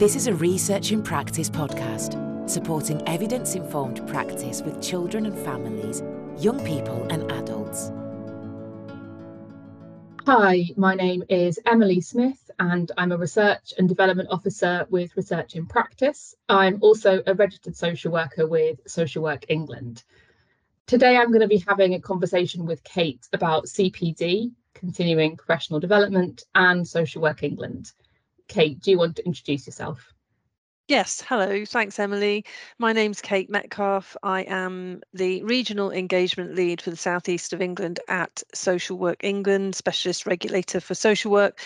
This is a Research in Practice podcast, supporting evidence informed practice with children and families, young people and adults. Hi, my name is Emily Smith, and I'm a Research and Development Officer with Research in Practice. I'm also a registered social worker with Social Work England. Today, I'm going to be having a conversation with Kate about CPD, Continuing Professional Development, and Social Work England. Kate, do you want to introduce yourself? Yes, hello. Thanks, Emily. My name's Kate Metcalf. I am the Regional Engagement Lead for the Southeast of England at Social Work England, Specialist Regulator for Social Work.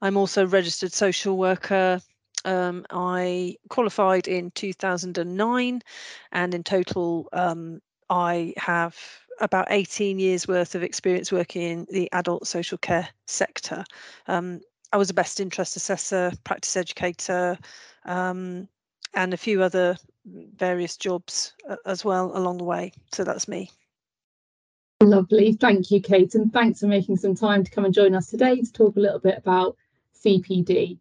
I'm also a registered social worker. Um, I qualified in 2009, and in total, um, I have about 18 years worth of experience working in the adult social care sector. Um, I was a best interest assessor, practice educator, um, and a few other various jobs uh, as well along the way. So that's me. Lovely. Thank you, Kate. And thanks for making some time to come and join us today to talk a little bit about CPD.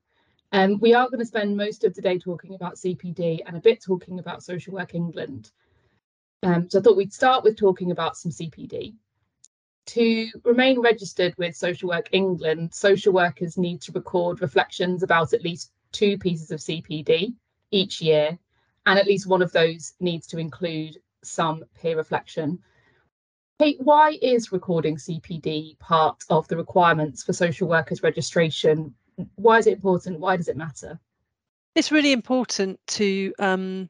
Um, we are going to spend most of the day talking about CPD and a bit talking about Social Work England. Um, so I thought we'd start with talking about some CPD. To remain registered with Social Work England, social workers need to record reflections about at least two pieces of CPD each year, and at least one of those needs to include some peer reflection. Kate, why is recording CPD part of the requirements for social workers registration? Why is it important? Why does it matter? It's really important to um,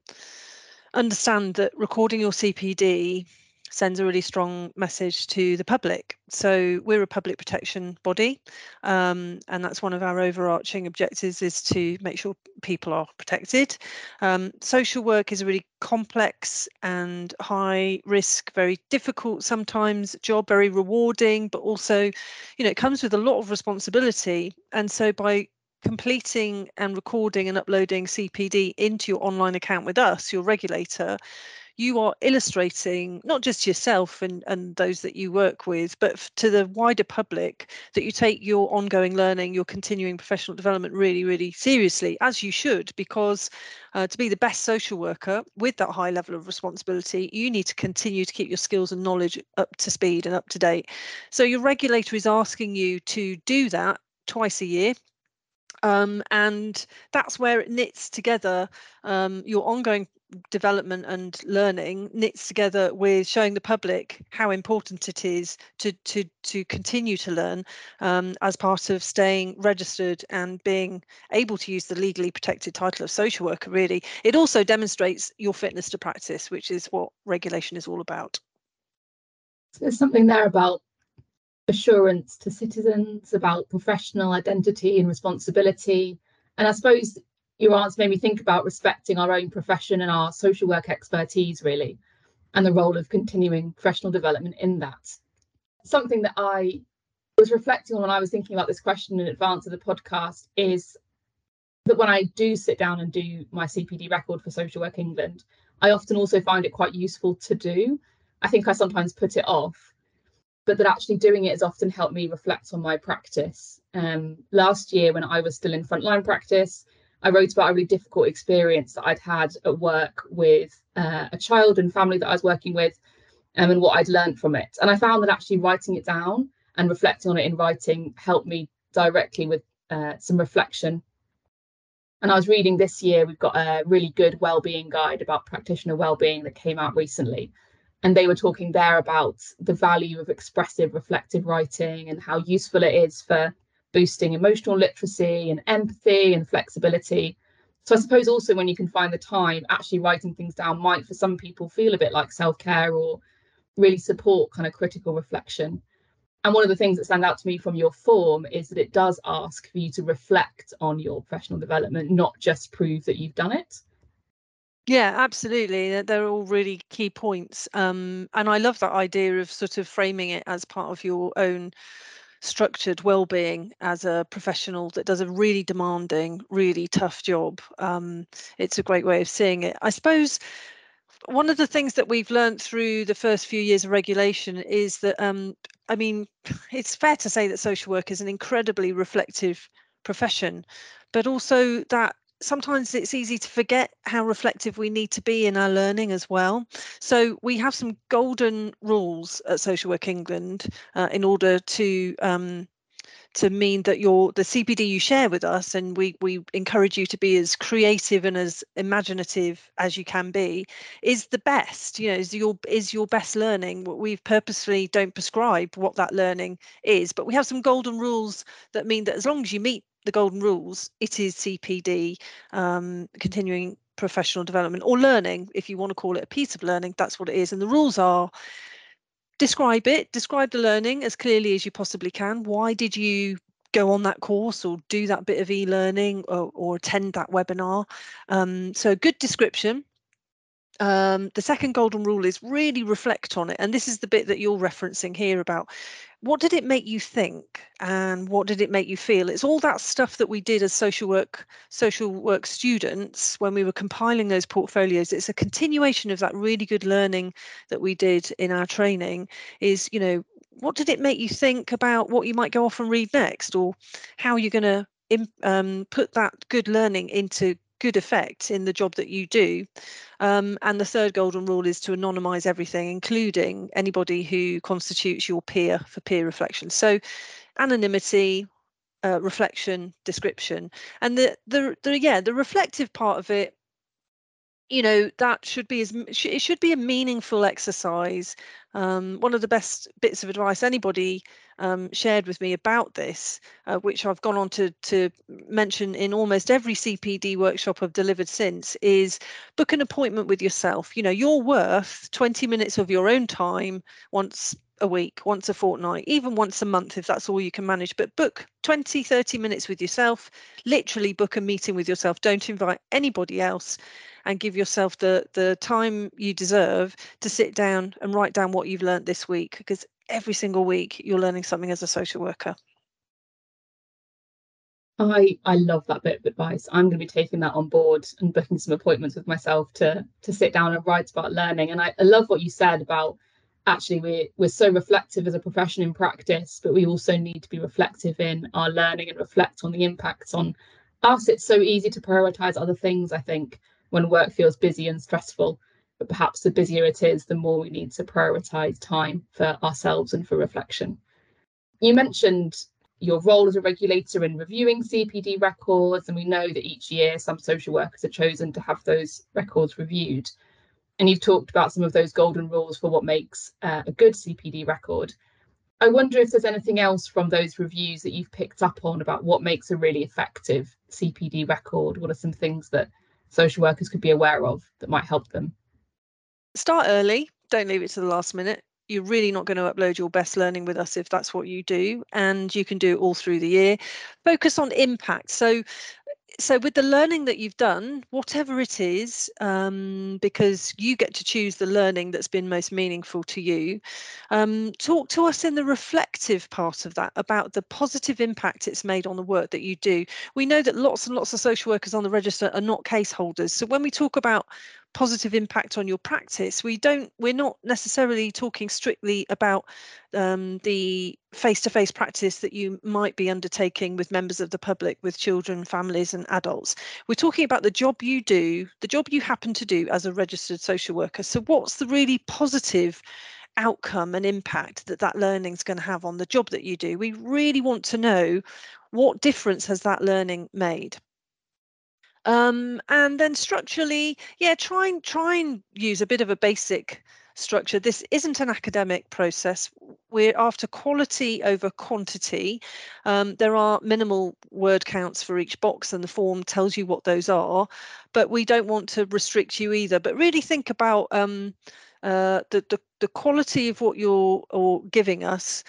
understand that recording your CPD sends a really strong message to the public. So we're a public protection body, um, and that's one of our overarching objectives is to make sure people are protected. Um, social work is a really complex and high risk, very difficult sometimes job, very rewarding, but also, you know, it comes with a lot of responsibility. And so by completing and recording and uploading CPD into your online account with us, your regulator, you are illustrating not just yourself and, and those that you work with, but to the wider public that you take your ongoing learning, your continuing professional development really, really seriously, as you should, because uh, to be the best social worker with that high level of responsibility, you need to continue to keep your skills and knowledge up to speed and up to date. So your regulator is asking you to do that twice a year um, and that's where it knits together um, your ongoing development and learning knits together with showing the public how important it is to to to continue to learn um, as part of staying registered and being able to use the legally protected title of social worker really it also demonstrates your fitness to practice which is what regulation is all about there's something there about assurance to citizens about professional identity and responsibility. And I suppose your answer made me think about respecting our own profession and our social work expertise, really, and the role of continuing professional development in that. Something that I was reflecting on when I was thinking about this question in advance of the podcast is that when I do sit down and do my CPD record for Social Work England, I often also find it quite useful to do. I think I sometimes put it off but that actually doing it has often helped me reflect on my practice. Um, last year, when I was still in frontline practice, I wrote about a really difficult experience that I'd had at work with uh, a child and family that I was working with um, and what I'd learned from it. And I found that actually writing it down and reflecting on it in writing helped me directly with uh, some reflection. And I was reading this year, we've got a really good well-being guide about practitioner well-being that came out recently and they were talking there about the value of expressive reflective writing and how useful it is for boosting emotional literacy and empathy and flexibility so i suppose also when you can find the time actually writing things down might for some people feel a bit like self-care or really support kind of critical reflection and one of the things that stand out to me from your form is that it does ask for you to reflect on your professional development not just prove that you've done it yeah, absolutely. They're all really key points. Um, and I love that idea of sort of framing it as part of your own structured well-being as a professional that does a really demanding, really tough job. Um, it's a great way of seeing it. I suppose one of the things that we've learned through the first few years of regulation is that, um, I mean, it's fair to say that social work is an incredibly reflective profession, but also that sometimes it's easy to forget how reflective we need to be in our learning as well. So we have some golden rules at Social Work England uh, in order to um, to mean that your the CPD you share with us, and we we encourage you to be as creative and as imaginative as you can be, is the best. You know, is your is your best learning. We purposefully don't prescribe what that learning is, but we have some golden rules that mean that as long as you meet the golden rules, it is CPD, um, continuing professional development or learning, if you want to call it a piece of learning, that's what it is. And the rules are describe it, describe the learning as clearly as you possibly can. Why did you go on that course or do that bit of e-learning or, or attend that webinar? Um, so good description. Um, the second golden rule is really reflect on it. And this is the bit that you're referencing here about what did it make you think and what did it make you feel it's all that stuff that we did as social work social work students when we were compiling those portfolios it's a continuation of that really good learning that we did in our training is you know what did it make you think about what you might go off and read next or how you're going to um, put that good learning into good effect in the job that you do. Um, and the third golden rule is to anonymize everything, including anybody who constitutes your peer for peer reflection. So anonymity, uh, reflection, description, and the, the the yeah the reflective part of it you know that should be as it should be a meaningful exercise um, one of the best bits of advice anybody um, shared with me about this uh, which i've gone on to to mention in almost every cpd workshop i've delivered since is book an appointment with yourself you know you're worth 20 minutes of your own time once a week, once a fortnight, even once a month if that's all you can manage. But book 20, 30 minutes with yourself, literally book a meeting with yourself. Don't invite anybody else and give yourself the the time you deserve to sit down and write down what you've learned this week because every single week you're learning something as a social worker. I I love that bit of advice. I'm going to be taking that on board and booking some appointments with myself to to sit down and write about learning. And I, I love what you said about actually we're we're so reflective as a profession in practice, but we also need to be reflective in our learning and reflect on the impacts on us. It's so easy to prioritize other things, I think, when work feels busy and stressful. But perhaps the busier it is, the more we need to prioritize time for ourselves and for reflection. You mentioned your role as a regulator in reviewing CPD records, and we know that each year some social workers are chosen to have those records reviewed. And you've talked about some of those golden rules for what makes uh, a good CPD record. I wonder if there's anything else from those reviews that you've picked up on about what makes a really effective CPD record. What are some things that social workers could be aware of that might help them? Start early, don't leave it to the last minute. You're really not going to upload your best learning with us if that's what you do, and you can do it all through the year. Focus on impact. So, so with the learning that you've done whatever it is um, because you get to choose the learning that's been most meaningful to you um, talk to us in the reflective part of that about the positive impact it's made on the work that you do we know that lots and lots of social workers on the register are not case holders so when we talk about positive impact on your practice. We don't we're not necessarily talking strictly about um, the face-to-face practice that you might be undertaking with members of the public with children families and adults. We're talking about the job you do the job you happen to do as a registered social worker. So what's the really positive outcome and impact that that learning is going to have on the job that you do? We really want to know what difference has that learning made um, and then structurally, yeah, try and try and use a bit of a basic structure. This isn't an academic process. We're after quality over quantity. Um, there are minimal word counts for each box, and the form tells you what those are. But we don't want to restrict you either. But really think about um, uh, the, the the quality of what you're or giving us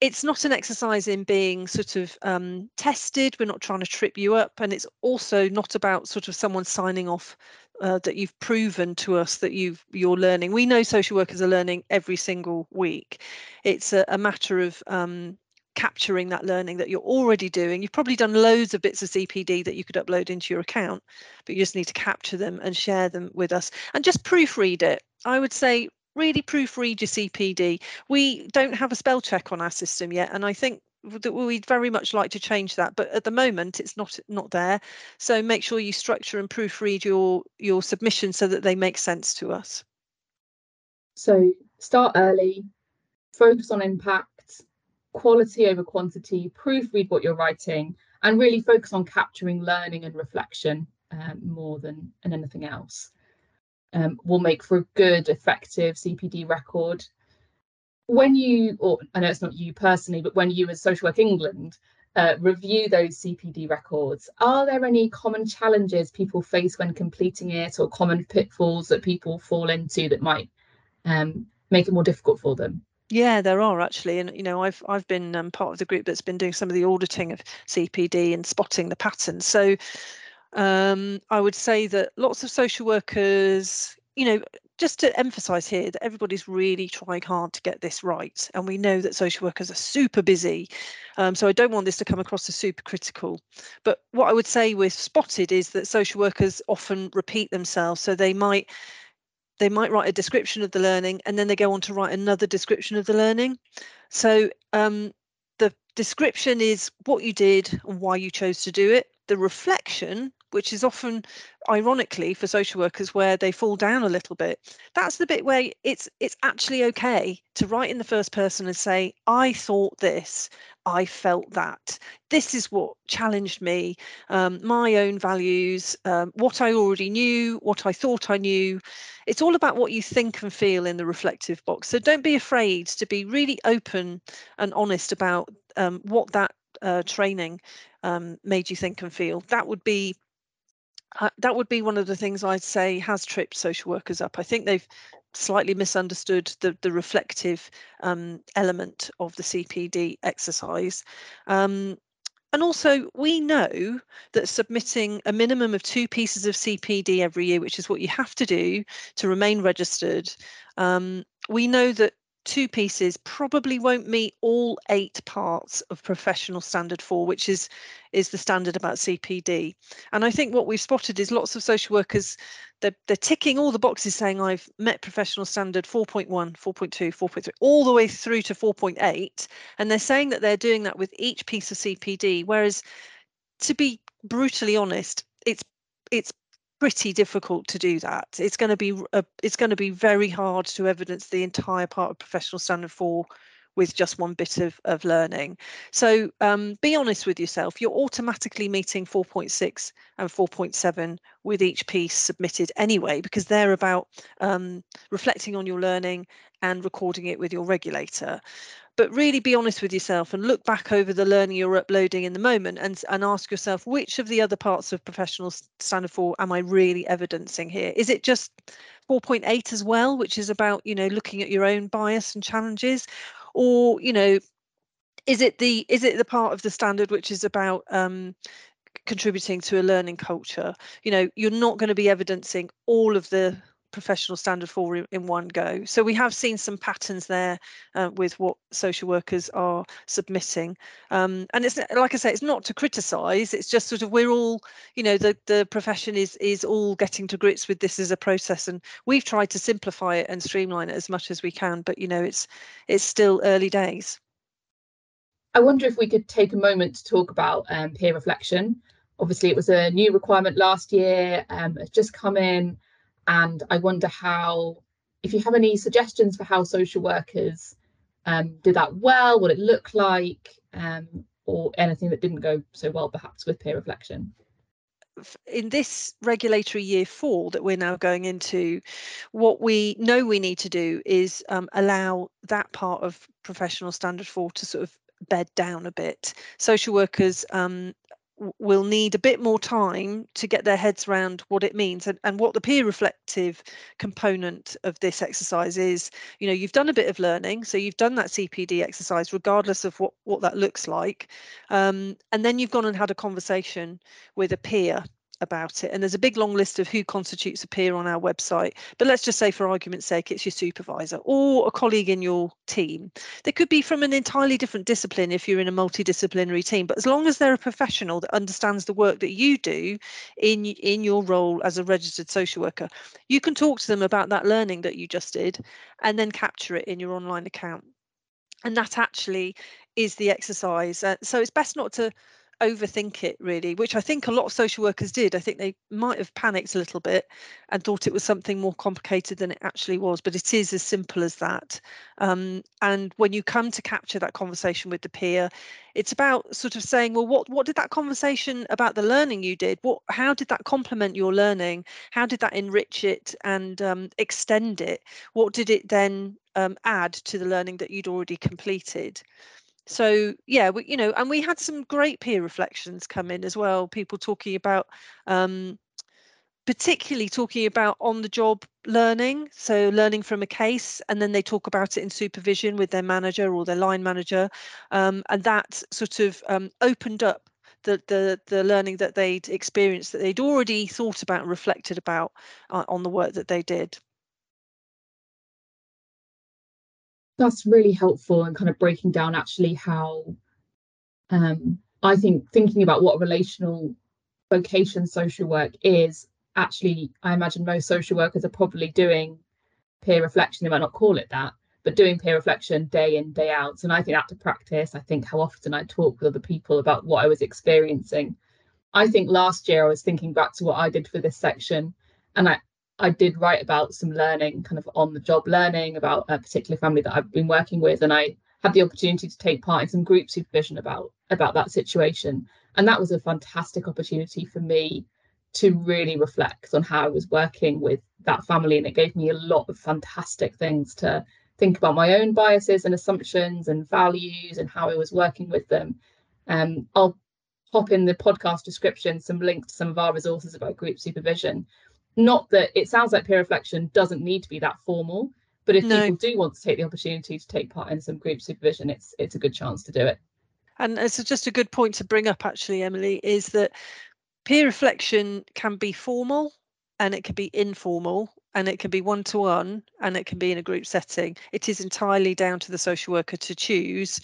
it's not an exercise in being sort of um, tested. We're not trying to trip you up, and it's also not about sort of someone signing off uh, that you've proven to us that you've you're learning. We know social workers are learning every single week. It's a, a matter of um, capturing that learning that you're already doing. You've probably done loads of bits of CPD that you could upload into your account, but you just need to capture them and share them with us and just proofread it. I would say really proofread your CPD. We don't have a spell check on our system yet, and I think that we'd very much like to change that but at the moment it's not not there. So make sure you structure and proofread your your submission so that they make sense to us. So start early focus on impact quality over quantity proofread what you're writing and really focus on capturing learning and reflection um, more than, than anything else um, will make for a good effective cpd record when you, or I know it's not you personally, but when you as Social Work England uh, review those CPD records, are there any common challenges people face when completing it or common pitfalls that people fall into that might um, make it more difficult for them? Yeah, there are actually, and you know, I've I've been um, part of the group that's been doing some of the auditing of CPD and spotting the patterns. So um, I would say that lots of social workers, you know, just to emphasize here that everybody's really trying hard to get this right and we know that social workers are super busy um, so i don't want this to come across as super critical. But what i would say with spotted is that social workers often repeat themselves so they might they might write a description of the learning and then they go on to write another description of the learning. So um, the description is what you did and why you chose to do it. The reflection which is often ironically for social workers where they fall down a little bit. That's the bit where it's it's actually okay to write in the first person and say i thought this. I felt that. This is what challenged me. Um, my own values um, what i already knew what i thought i knew. It's all about what you think and feel in the reflective box. So don't be afraid to be really open and honest about um, what that uh, training um, made you think and feel. That would be uh, that would be one of the things I'd say has tripped social workers up. I think they've slightly misunderstood the, the reflective um, element of the CPD exercise. Um, and also, we know that submitting a minimum of two pieces of CPD every year, which is what you have to do to remain registered, um, we know that two pieces probably won't meet all eight parts of professional standard four, which is is the standard about CPD. And I think what we've spotted is lots of social workers, they're, they're ticking all the boxes saying I've met professional standard 4.1, 4.2, 4.3, all the way through to 4.8. And they're saying that they're doing that with each piece of CPD. Whereas to be brutally honest, it's it's pretty difficult to do that. It's going to be a, uh, it's going to be very hard to evidence the entire part of professional standard four with just one bit of, of learning. So um, be honest with yourself. You're automatically meeting 4.6 and 4.7 with each piece submitted anyway, because they're about um, reflecting on your learning and recording it with your regulator but really be honest with yourself and look back over the learning you're uploading in the moment and, and ask yourself which of the other parts of professional standard four am I really evidencing here? Is it just 4.8 as well, which is about, you know, looking at your own bias and challenges? Or, you know, is it the is it the part of the standard which is about um, contributing to a learning culture? You know, you're not going to be evidencing all of the professional standard four in one go. So we have seen some patterns there uh, with what social workers are submitting. Um, and it's like I say, it's not to criticise. It's just sort of we're all, you know, the the profession is is all getting to grips with this as a process, and we've tried to simplify it and streamline it as much as we can. But you know, it's it's still early days. I wonder if we could take a moment to talk about um, peer reflection. Obviously, it was a new requirement last year. Um, it's just come in and I wonder how, if you have any suggestions for how social workers um, did that well, what it looked like, um, or anything that didn't go so well perhaps with peer reflection in this regulatory year four that we're now going into, what we know we need to do is um, allow that part of professional standard four to sort of bed down a bit. Social workers um, will need a bit more time to get their heads around what it means and, and what the peer reflective component of this exercise is. You know you've done a bit of learning so you've done that cpd exercise regardless of what what that looks like. Um, and then you've gone and had a conversation with a peer about it. And there's a big long list of who constitutes a peer on our website. But let's just say, for argument's sake, it's your supervisor or a colleague in your team. They could be from an entirely different discipline if you're in a multidisciplinary team. But as long as they're a professional that understands the work that you do in, in your role as a registered social worker, you can talk to them about that learning that you just did and then capture it in your online account. and that actually is the exercise. Uh, so it's best not to overthink it really, which I think a lot of social workers did. I think they might have panicked a little bit and thought it was something more complicated than it actually was, but it is as simple as that. Um, and when you come to capture that conversation with the peer, it's about sort of saying, well, what what did that conversation about the learning you did? What how did that complement your learning? How did that enrich it and um, extend it? What did it then um, add to the learning that you'd already completed? So yeah we, you know and we had some great peer reflections come in as well people talking about um, particularly talking about on the job learning so learning from a case and then they talk about it in supervision with their manager or their line manager um, and that sort of um, opened up the, the the learning that they'd experienced that they'd already thought about and reflected about uh, on the work that they did that's really helpful and kind of breaking down actually how um, I think thinking about what relational vocation social work is actually I imagine most social workers are probably doing peer reflection they might not call it that but doing peer reflection day in day out. And I think to practice I think how often I talk with other people about what I was experiencing. I think last year I was thinking back to what I did for this section and I I did write about some learning, kind of on the job learning about a particular family that I've been working with, and I had the opportunity to take part in some group supervision about about that situation, and that was a fantastic opportunity for me to really reflect on how I was working with that family, and it gave me a lot of fantastic things to think about my own biases and assumptions and values and how I was working with them. Um, I'll pop in the podcast description some links to some of our resources about group supervision not that it sounds like peer reflection doesn't need to be that formal but if no. people do want to take the opportunity to take part in some group supervision it's it's a good chance to do it and it's just a good point to bring up actually emily is that peer reflection can be formal and it can be informal and it can be one to one and it can be in a group setting it is entirely down to the social worker to choose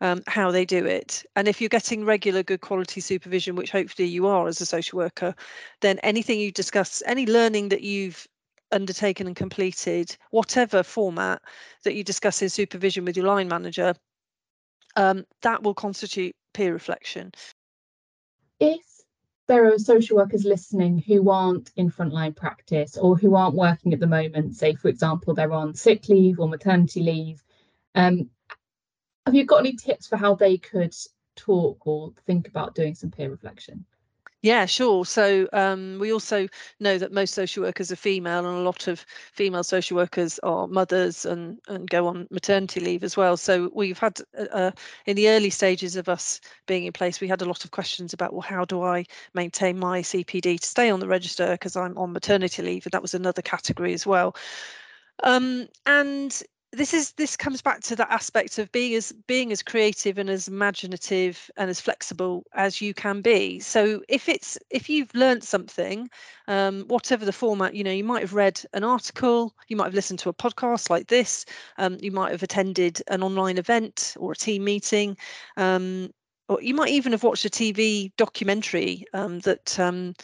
um, how they do it. And if you're getting regular good quality supervision, which hopefully you are as a social worker, then anything you discuss, any learning that you've undertaken and completed, whatever format that you discuss in supervision with your line manager, um, that will constitute peer reflection. If there are social workers listening who aren't in frontline practice or who aren't working at the moment, say, for example, they're on sick leave or maternity leave, um, have you got any tips for how they could talk or think about doing some peer reflection? Yeah, sure. So um, we also know that most social workers are female, and a lot of female social workers are mothers and and go on maternity leave as well. So we've had uh, uh in the early stages of us being in place, we had a lot of questions about well, how do I maintain my CPD to stay on the register because I'm on maternity leave, and that was another category as well. Um, and this is this comes back to that aspect of being as being as creative and as imaginative and as flexible as you can be. So if it's if you've learned something um, whatever the format you know you might have read an article you might have listened to a podcast like this um, you might have attended an online event or a team meeting um, or you might even have watched a tv documentary um, that um,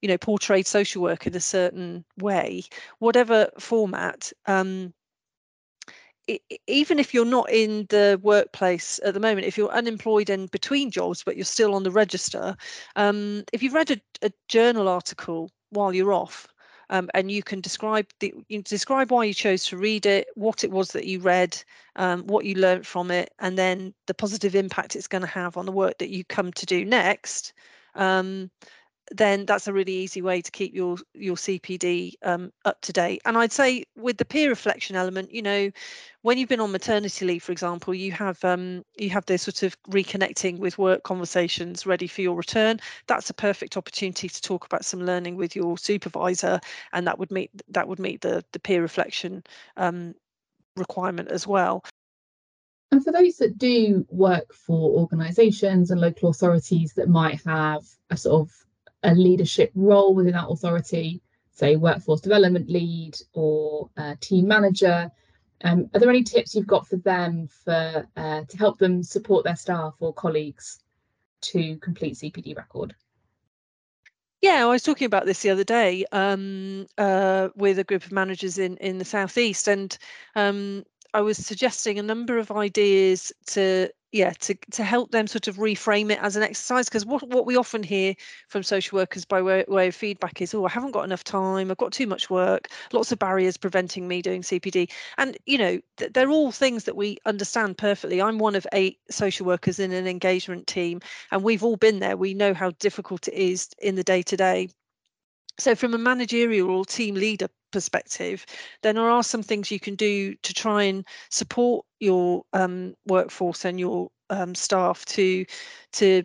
you know portrayed social work in a certain way. Whatever format um, even if you're not in the workplace at the moment, if you're unemployed and between jobs, but you're still on the register, um, if you've read a, a, journal article while you're off, um, and you can describe the you describe why you chose to read it, what it was that you read, um, what you learned from it, and then the positive impact it's going to have on the work that you come to do next. Then that's a really easy way to keep your your CPD um, up to date. And I'd say with the peer reflection element, you know, when you've been on maternity leave, for example, you have um, you have this sort of reconnecting with work conversations ready for your return. That's a perfect opportunity to talk about some learning with your supervisor, and that would meet that would meet the the peer reflection um, requirement as well. And for those that do work for organisations and local authorities that might have a sort of a leadership role within that authority, say workforce development lead or team manager. Um, are there any tips you've got for them for uh, to help them support their staff or colleagues to complete CPD record? Yeah, I was talking about this the other day um, uh, with a group of managers in in the southeast, and um, I was suggesting a number of ideas to yeah to to help them sort of reframe it as an exercise because what what we often hear from social workers by way, way of feedback is oh I haven't got enough time I've got too much work lots of barriers preventing me doing CPD and you know th- they're all things that we understand perfectly. I'm one of eight social workers in an engagement team and we've all been there. We know how difficult it is in the day to day so from a managerial or team leader perspective, then there are some things you can do to try and support your um, workforce and your um, staff to to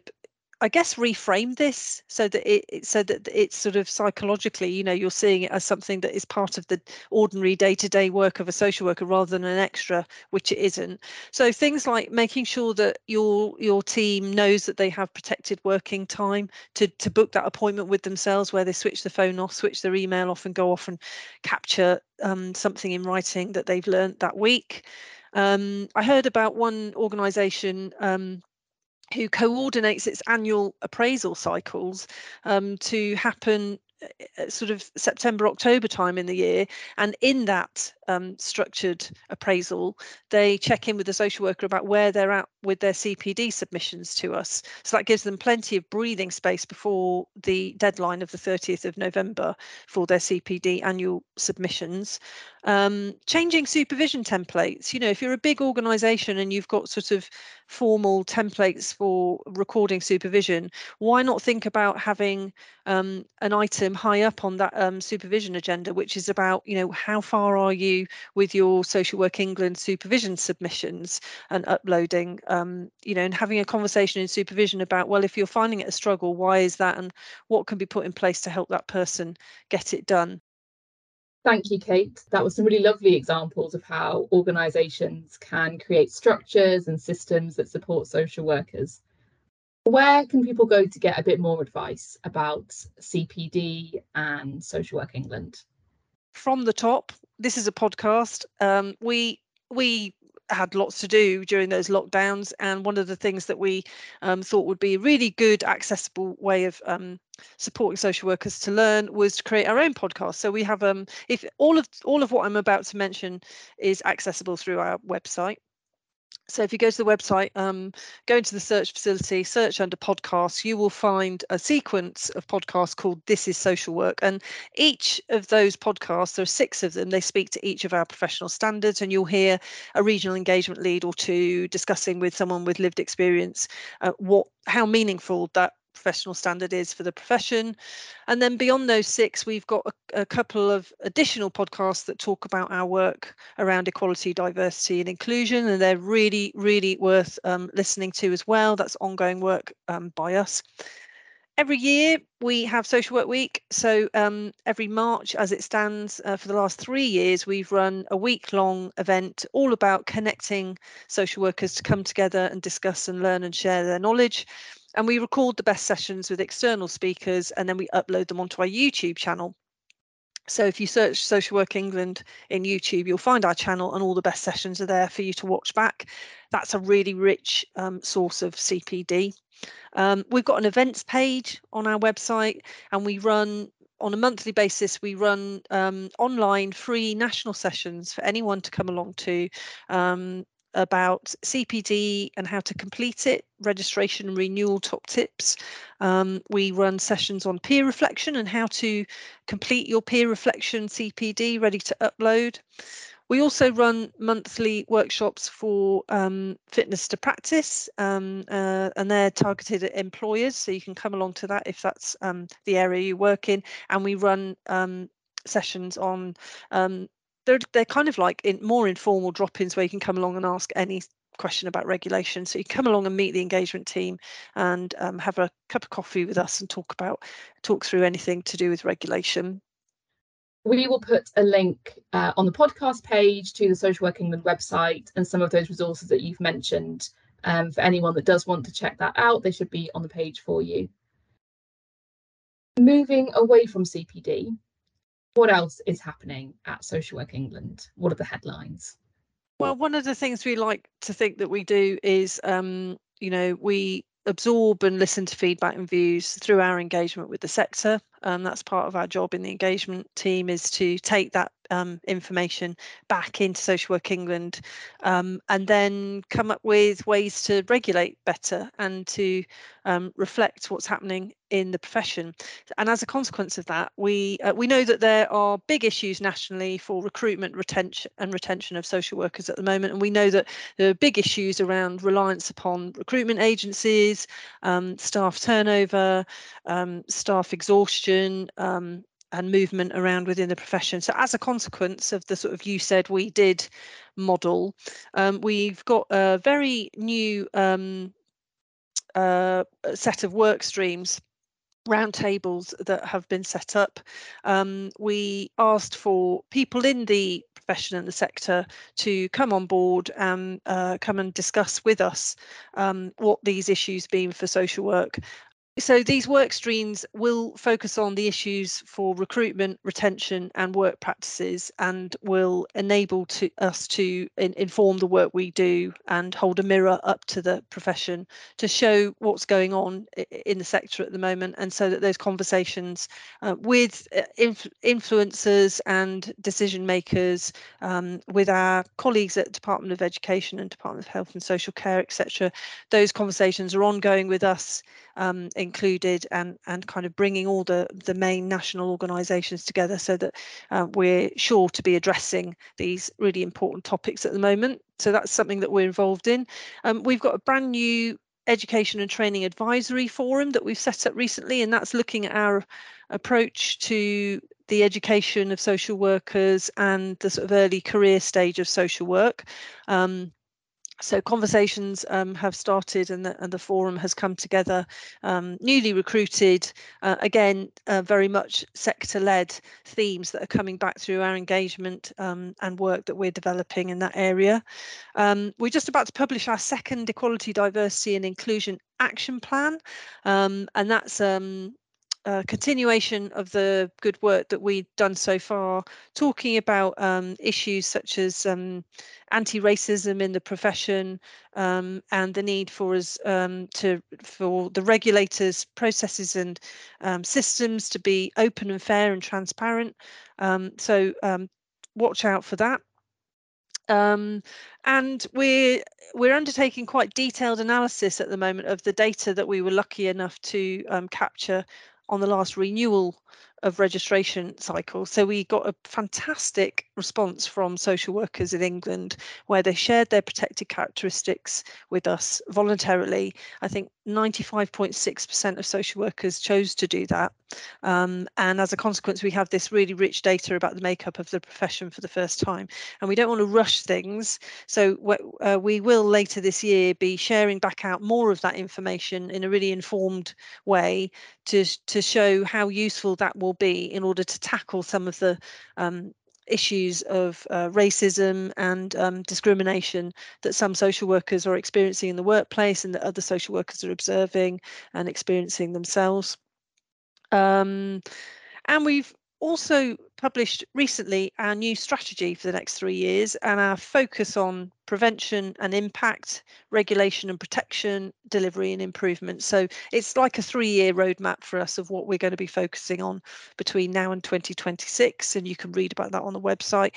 I guess reframe this so that it so that it's sort of psychologically, you know, you're seeing it as something that is part of the ordinary day-to-day work of a social worker rather than an extra, which it isn't. So things like making sure that your your team knows that they have protected working time to to book that appointment with themselves where they switch the phone off, switch their email off, and go off and capture um, something in writing that they've learned that week. Um, I heard about one organisation. Um, who coordinates its annual appraisal cycles um, to happen sort of September, October time in the year. And in that um, structured appraisal, they check in with the social worker about where they're at with their CPD submissions to us. So that gives them plenty of breathing space before the deadline of the 30th of November for their CPD annual submissions. Um, changing supervision templates. You know, if you're a big organisation and you've got sort of formal templates for recording supervision, why not think about having um, an item high up on that um, supervision agenda, which is about, you know, how far are you with your Social Work England supervision submissions and uploading, um, you know, and having a conversation in supervision about, well, if you're finding it a struggle, why is that and what can be put in place to help that person get it done? Thank you, Kate. That was some really lovely examples of how organisations can create structures and systems that support social workers. Where can people go to get a bit more advice about CPD and Social Work England? From the top, this is a podcast. Um, we we had lots to do during those lockdowns and one of the things that we um, thought would be a really good accessible way of um, supporting social workers to learn was to create our own podcast so we have um if all of all of what i'm about to mention is accessible through our website so if you go to the website, um, go into the search facility, search under podcasts, you will find a sequence of podcasts called This is Social Work. And each of those podcasts, there are six of them, they speak to each of our professional standards, and you'll hear a regional engagement lead or two discussing with someone with lived experience uh, what how meaningful that professional standard is for the profession. And then beyond those six, we've got a, a, couple of additional podcasts that talk about our work around equality, diversity, and inclusion. And they're really, really worth um, listening to as well. That's ongoing work um, by us. Every year we have Social Work Week. So um, every March, as it stands uh, for the last three years, we've run a week long event all about connecting social workers to come together and discuss and learn and share their knowledge and we record the best sessions with external speakers and then we upload them onto our YouTube channel. So if you search Social Work England in YouTube, you'll find our channel and all the best sessions are there for you to watch back. That's a really rich um, source of CPD. Um, we've got an events page on our website and we run on a monthly basis, we run um, online free national sessions for anyone to come along to. Um, about CPD and how to complete it, registration and renewal top tips. Um, we run sessions on peer reflection and how to complete your peer reflection CPD ready to upload. We also run monthly workshops for um, fitness to practice, um, uh, and they're targeted at employers. So you can come along to that if that's um, the area you work in. And we run um, sessions on um, they're they're kind of like in more informal drop-ins where you can come along and ask any question about regulation. So you come along and meet the engagement team and um, have a cup of coffee with us and talk about talk through anything to do with regulation. We will put a link uh, on the podcast page to the Social Work England website and some of those resources that you've mentioned. Um, for anyone that does want to check that out, they should be on the page for you. Moving away from CPD, what else is happening at Social Work England? What are the headlines? Well, one of the things we like to think that we do is, um, you know, we absorb and listen to feedback and views through our engagement with the sector. Um, that's part of our job in the engagement team is to take that um, information back into Social Work England um, and then come up with ways to regulate better and to um, reflect what's happening in the profession. And as a consequence of that, we uh, we know that there are big issues nationally for recruitment, retention and retention of social workers at the moment. And we know that there are big issues around reliance upon recruitment agencies, um, staff turnover, um, staff exhaustion, um, and movement around within the profession. So as a consequence of the sort of you said we did model, um, we've got a very new um, uh, set of work streams roundtables that have been set up. Um, we asked for people in the profession and the sector to come on board and uh, come and discuss with us um, what these issues mean for social work so these work streams will focus on the issues for recruitment, retention and work practices and will enable to us to in, inform the work we do and hold a mirror up to the profession to show what's going on in the sector at the moment and so that those conversations uh, with uh, inf influencers and decision makers um, with our colleagues at Department of Education and Department of Health and Social Care etc those conversations are ongoing with us um, included and and kind of bringing all the the main national organisations together so that uh, we're sure to be addressing these really important topics at the moment. So that's something that we're involved in. Um, we've got a brand new education and training advisory forum that we've set up recently and that's looking at our approach to the education of social workers and the sort of early career stage of social work um, so conversations um, have started and the, and the forum has come together um, newly recruited uh, again uh, very much sector led themes that are coming back through our engagement um, and work that we're developing in that area. Um, we're just about to publish our second equality diversity and inclusion action plan. Um, and that's a continuation of the good work that we've done so far, talking about um, issues such as um, anti-racism in the profession um, and the need for us um, to for the regulators, processes and um, systems to be open and fair and transparent. Um, so watch out for that. Um, and we're we're undertaking quite detailed analysis at the moment of the data that we were lucky enough to um, capture on the last renewal of registration cycle. So we got a fantastic response from social workers in England where they shared their protected characteristics with us voluntarily. I think 95.6% of social workers chose to do that. Um, and as a consequence, we have this really rich data about the makeup of the profession for the first time. And we don't want to rush things. So uh, we will later this year be sharing back out more of that information in a really informed way to, to show how useful that will be in order to tackle some of the um, issues of uh, racism and um, discrimination that some social workers are experiencing in the workplace and that other social workers are observing and experiencing themselves. Um, and we've also published recently our new strategy for the next three years and our focus on prevention and impact, regulation and protection, delivery and improvement. So it's like a three year roadmap for us of what we're going to be focusing on between now and 2026. And you can read about that on the website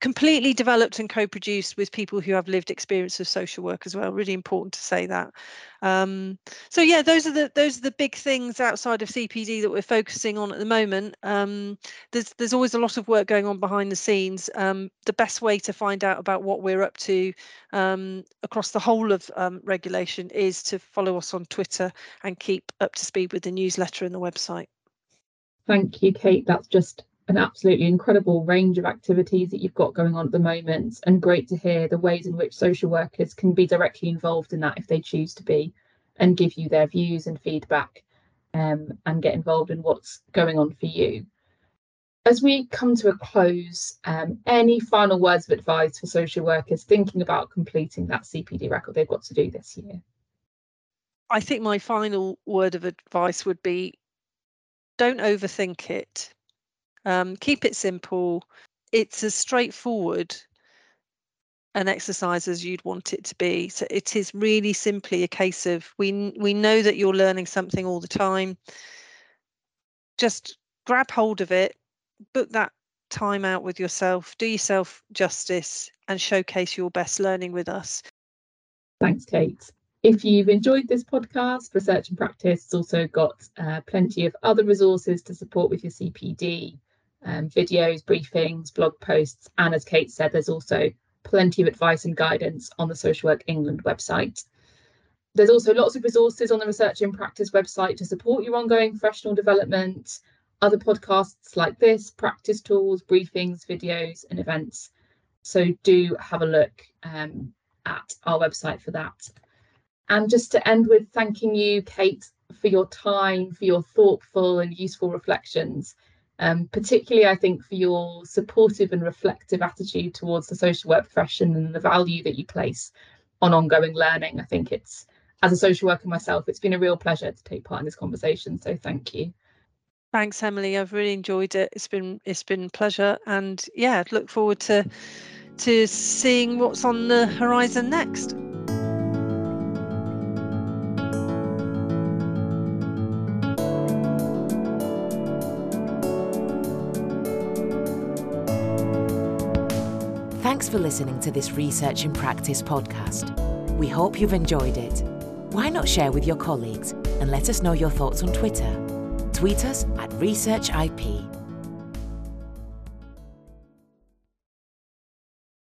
completely developed and co-produced with people who have lived experience of social work as well really important to say that. Um, so yeah those are the those are the big things outside of cpd that we're focusing on at the moment. Um, there's there's always a lot of work going on behind the scenes. Um, the best way to find out about what we're up to um, across the whole of um, regulation is to follow us on twitter and keep up to speed with the newsletter and the website. Thank you kate. That's just an absolutely incredible range of activities that you've got going on at the moment and great to hear the ways in which social workers can be directly involved in that if they choose to be and give you their views and feedback um, and get involved in what's going on for you. As we come to a close, um, any final words of advice for social workers thinking about completing that CPD record they've got to do this year? I think my final word of advice would be don't overthink it um, keep it simple. It's as straightforward an exercise as you'd want it to be. So it is really simply a case of we we know that you're learning something all the time. Just grab hold of it, book that time out with yourself, do yourself justice, and showcase your best learning with us. Thanks, Kate. If you've enjoyed this podcast, Research in Practice has also got uh, plenty of other resources to support with your CPD um, videos, briefings, blog posts, and as Kate said, there's also plenty of advice and guidance on the Social Work England website. There's also lots of resources on the Research in Practice website to support your ongoing professional development, other podcasts like this, practice tools, briefings, videos, and events. So do have a look um, at our website for that. And just to end with thanking you, Kate, for your time, for your thoughtful and useful reflections. Um, particularly, I think, for your supportive and reflective attitude towards the social work profession and the value that you place on ongoing learning. I think it's, as a social worker myself, it's been a real pleasure to take part in this conversation. So thank you. Thanks, Emily. I've really enjoyed it. It's been it's been pleasure, and yeah, look forward to to seeing what's on the horizon next. For listening to this Research in Practice podcast. We hope you've enjoyed it. Why not share with your colleagues and let us know your thoughts on Twitter? Tweet us at ResearchIP